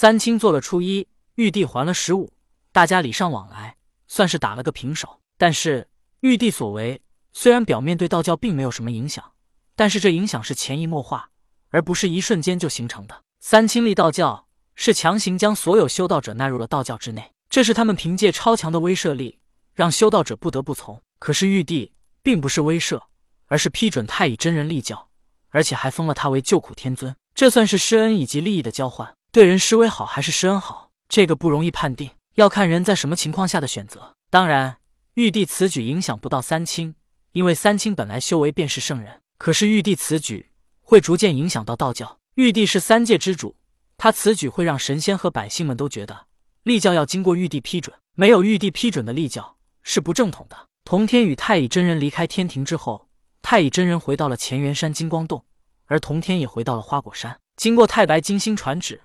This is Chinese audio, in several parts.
三清做了初一，玉帝还了十五，大家礼尚往来，算是打了个平手。但是玉帝所为虽然表面对道教并没有什么影响，但是这影响是潜移默化，而不是一瞬间就形成的。三清立道教是强行将所有修道者纳入了道教之内，这是他们凭借超强的威慑力让修道者不得不从。可是玉帝并不是威慑，而是批准太乙真人立教，而且还封了他为救苦天尊。这算是施恩以及利益的交换。对人施威好还是施恩好，这个不容易判定，要看人在什么情况下的选择。当然，玉帝此举影响不到三清，因为三清本来修为便是圣人。可是玉帝此举会逐渐影响到道教。玉帝是三界之主，他此举会让神仙和百姓们都觉得立教要经过玉帝批准，没有玉帝批准的立教是不正统的。同天与太乙真人离开天庭之后，太乙真人回到了乾元山金光洞，而同天也回到了花果山。经过太白金星传旨。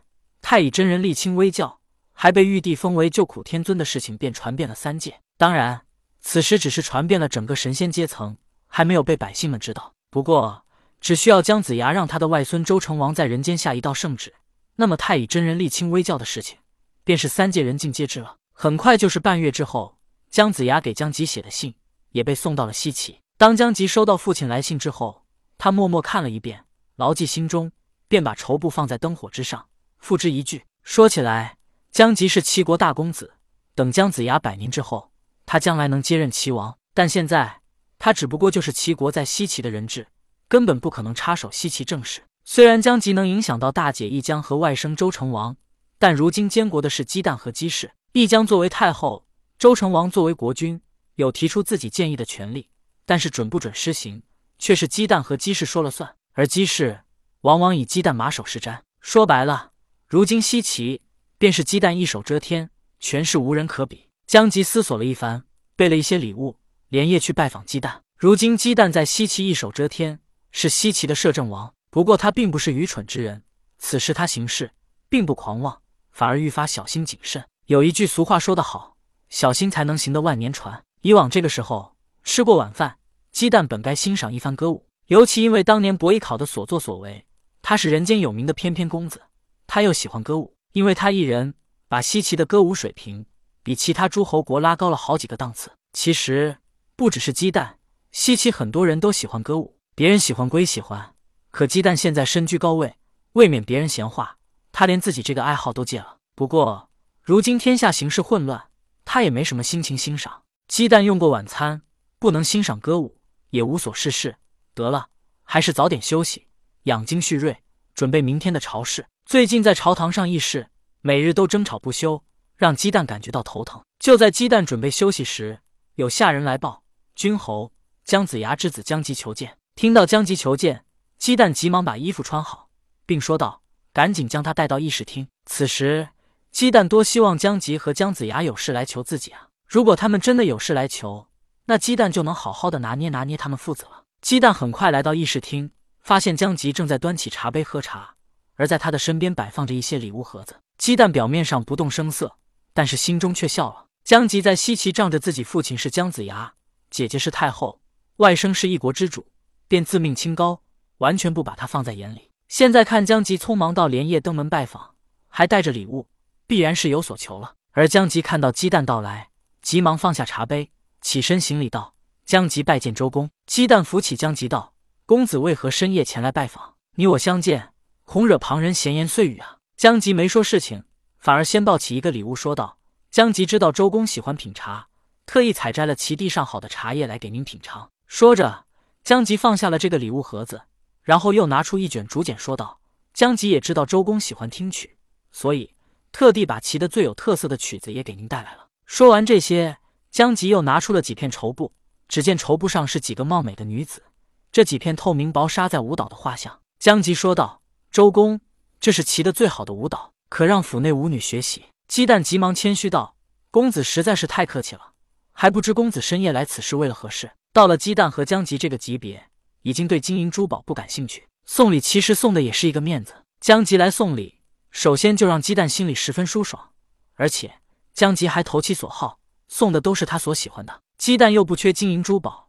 太乙真人立清微教，还被玉帝封为救苦天尊的事情，便传遍了三界。当然，此时只是传遍了整个神仙阶层，还没有被百姓们知道。不过，只需要姜子牙让他的外孙周成王在人间下一道圣旨，那么太乙真人立清微教的事情，便是三界人尽皆知了。很快就是半月之后，姜子牙给姜吉写的信也被送到了西岐。当姜吉收到父亲来信之后，他默默看了一遍，牢记心中，便把绸布放在灯火之上。付之一炬。说起来，姜吉是齐国大公子，等姜子牙百年之后，他将来能接任齐王。但现在他只不过就是齐国在西岐的人质，根本不可能插手西岐政事。虽然姜吉能影响到大姐一江和外甥周成王，但如今监国的是姬旦和姬氏。一江作为太后，周成王作为国君，有提出自己建议的权利，但是准不准施行，却是姬旦和姬氏说了算。而姬氏往往以姬旦马首是瞻。说白了。如今西岐便是鸡蛋一手遮天，权势无人可比。姜吉思索了一番，备了一些礼物，连夜去拜访鸡蛋。如今鸡蛋在西岐一手遮天，是西岐的摄政王。不过他并不是愚蠢之人，此时他行事并不狂妄，反而愈发小心谨慎。有一句俗话说得好：“小心才能行得万年船。”以往这个时候吃过晚饭，鸡蛋本该欣赏一番歌舞，尤其因为当年伯邑考的所作所为，他是人间有名的翩翩公子。他又喜欢歌舞，因为他一人把西岐的歌舞水平比其他诸侯国拉高了好几个档次。其实不只是鸡蛋，西岐很多人都喜欢歌舞。别人喜欢归喜欢，可鸡蛋现在身居高位，未免别人闲话，他连自己这个爱好都戒了。不过如今天下形势混乱，他也没什么心情欣赏。鸡蛋用过晚餐，不能欣赏歌舞，也无所事事。得了，还是早点休息，养精蓄锐，准备明天的朝事。最近在朝堂上议事，每日都争吵不休，让鸡蛋感觉到头疼。就在鸡蛋准备休息时，有下人来报：君侯姜子牙之子姜吉求见。听到姜吉求见，鸡蛋急忙把衣服穿好，并说道：“赶紧将他带到议事厅。”此时，鸡蛋多希望姜吉和姜子牙有事来求自己啊！如果他们真的有事来求，那鸡蛋就能好好的拿捏拿捏他们父子了。鸡蛋很快来到议事厅，发现姜吉正在端起茶杯喝茶。而在他的身边摆放着一些礼物盒子，鸡蛋表面上不动声色，但是心中却笑了。姜吉在西岐仗着自己父亲是姜子牙，姐姐是太后，外甥是一国之主，便自命清高，完全不把他放在眼里。现在看姜吉匆忙到连夜登门拜访，还带着礼物，必然是有所求了。而姜吉看到鸡蛋到来，急忙放下茶杯，起身行礼道：“姜吉拜见周公。”鸡蛋扶起姜吉道：“公子为何深夜前来拜访？你我相见。”恐惹旁人闲言碎语啊！江吉没说事情，反而先抱起一个礼物，说道：“江吉知道周公喜欢品茶，特意采摘了其地上好的茶叶来给您品尝。”说着，江吉放下了这个礼物盒子，然后又拿出一卷竹简，说道：“江吉也知道周公喜欢听曲，所以特地把齐的最有特色的曲子也给您带来了。”说完这些，江吉又拿出了几片绸布，只见绸布上是几个貌美的女子，这几片透明薄纱在舞蹈的画像。姜吉说道。周公，这是骑的最好的舞蹈，可让府内舞女学习。鸡蛋急忙谦虚道：“公子实在是太客气了，还不知公子深夜来此是为了何事？”到了鸡蛋和姜吉这个级别，已经对金银珠宝不感兴趣，送礼其实送的也是一个面子。姜吉来送礼，首先就让鸡蛋心里十分舒爽，而且姜吉还投其所好，送的都是他所喜欢的。鸡蛋又不缺金银珠宝，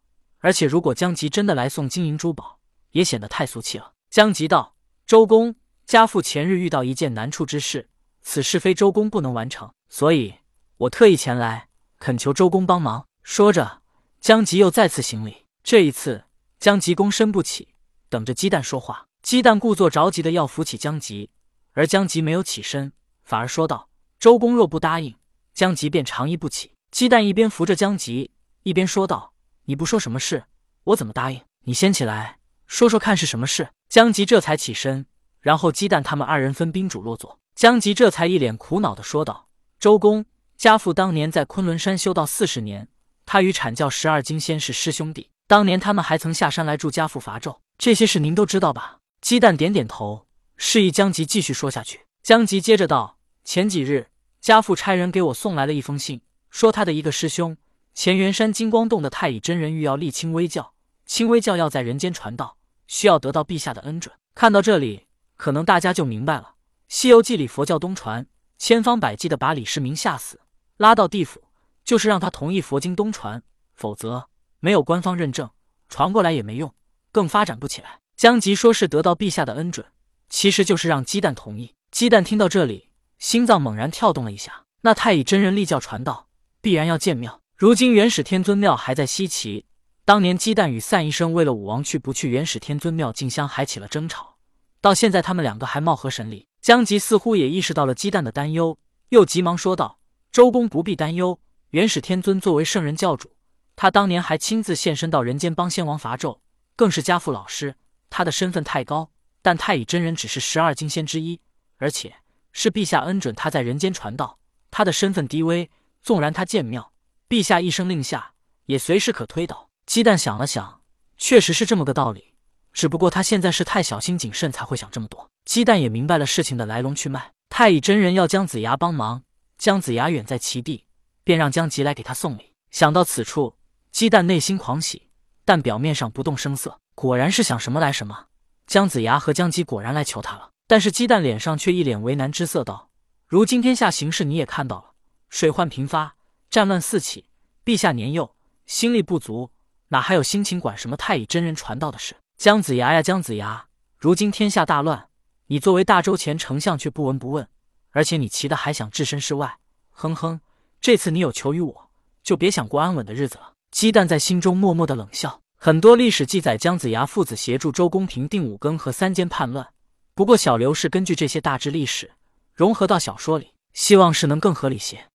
而且如果江吉真的来送金银珠宝，也显得太俗气了。江吉道。周公家父前日遇到一件难处之事，此事非周公不能完成，所以我特意前来恳求周公帮忙。”说着，江吉又再次行礼。这一次，江吉躬身不起，等着鸡蛋说话。鸡蛋故作着急的要扶起江吉，而江吉没有起身，反而说道：“周公若不答应，江吉便长揖不起。”鸡蛋一边扶着江吉，一边说道：“你不说什么事，我怎么答应？你先起来说说看是什么事。”姜吉这才起身，然后鸡蛋他们二人分宾主落座。姜吉这才一脸苦恼的说道：“周公家父当年在昆仑山修道四十年，他与阐教十二金仙是师兄弟，当年他们还曾下山来助家父伐纣，这些事您都知道吧？”鸡蛋点点头，示意姜吉继续说下去。姜吉接着道：“前几日，家父差人给我送来了一封信，说他的一个师兄乾元山金光洞的太乙真人欲要立清微教，清微教要在人间传道，需要得到陛下的恩准。看到这里，可能大家就明白了，《西游记》里佛教东传，千方百计的把李世民吓死，拉到地府，就是让他同意佛经东传，否则没有官方认证，传过来也没用，更发展不起来。”江吉说是得到陛下的恩准，其实就是让鸡蛋同意。鸡蛋听到这里，心脏猛然跳动了一下。那太乙真人立教传道，必然要建庙。如今元始天尊庙还在西岐，当年鸡蛋与散医生为了武王去不去元始天尊庙进香，还起了争吵。到现在他们两个还貌合神离。江吉似乎也意识到了鸡蛋的担忧，又急忙说道：“周公不必担忧，元始天尊作为圣人教主，他当年还亲自现身到人间帮仙王伐纣，更是家父老师。”他的身份太高，但太乙真人只是十二金仙之一，而且是陛下恩准他在人间传道。他的身份低微，纵然他建庙，陛下一声令下，也随时可推倒。鸡蛋想了想，确实是这么个道理。只不过他现在是太小心谨慎，才会想这么多。鸡蛋也明白了事情的来龙去脉。太乙真人要姜子牙帮忙，姜子牙远在齐地，便让姜吉来给他送礼。想到此处，鸡蛋内心狂喜，但表面上不动声色。果然是想什么来什么，姜子牙和姜吉果然来求他了。但是鸡蛋脸上却一脸为难之色，道：“如今天下形势你也看到了，水患频发，战乱四起。陛下年幼，心力不足，哪还有心情管什么太乙真人传道的事？姜子牙呀，姜子牙，如今天下大乱，你作为大周前丞相却不闻不问，而且你急的还想置身事外。哼哼，这次你有求于我，就别想过安稳的日子了。”鸡蛋在心中默默的冷笑。很多历史记载姜子牙父子协助周公平定五更和三监叛乱，不过小刘是根据这些大致历史融合到小说里，希望是能更合理些。